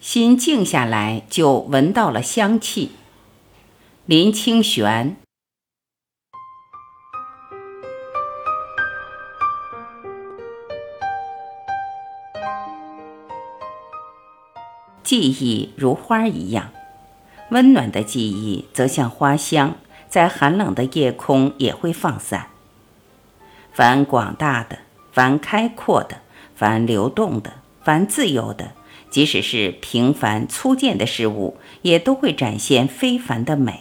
心静下来，就闻到了香气。林清玄。记忆如花一样，温暖的记忆则像花香，在寒冷的夜空也会放散。凡广大的，凡开阔的，凡流动的，凡自由的，即使是平凡粗贱的事物，也都会展现非凡的美。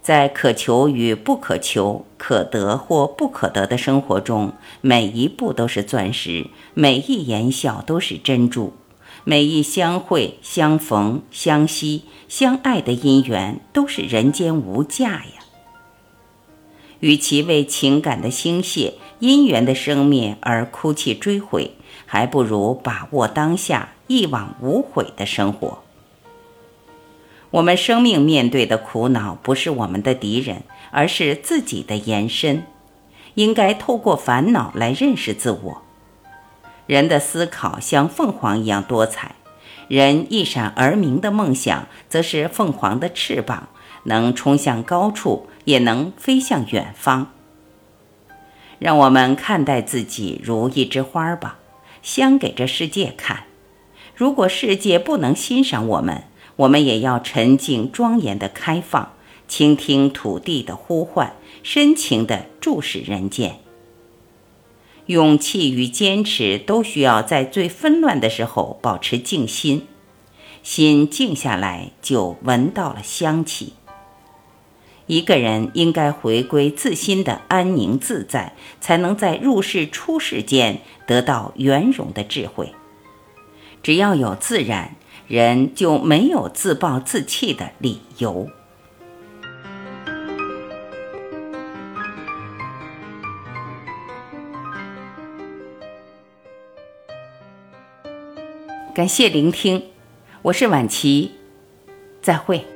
在可求与不可求、可得或不可得的生活中，每一步都是钻石，每一言笑都是珍珠。每一相会、相逢、相惜、相爱的姻缘，都是人间无价呀。与其为情感的兴谢、姻缘的生灭而哭泣追悔，还不如把握当下，一往无悔的生活。我们生命面对的苦恼，不是我们的敌人，而是自己的延伸。应该透过烦恼来认识自我。人的思考像凤凰一样多彩，人一闪而明的梦想则是凤凰的翅膀，能冲向高处，也能飞向远方。让我们看待自己如一枝花吧，香给这世界看。如果世界不能欣赏我们，我们也要沉静庄严的开放，倾听土地的呼唤，深情地注视人间。勇气与坚持都需要在最纷乱的时候保持静心，心静下来就闻到了香气。一个人应该回归自心的安宁自在，才能在入世出世间得到圆融的智慧。只要有自然，人就没有自暴自弃的理由。感谢聆听，我是晚琪，再会。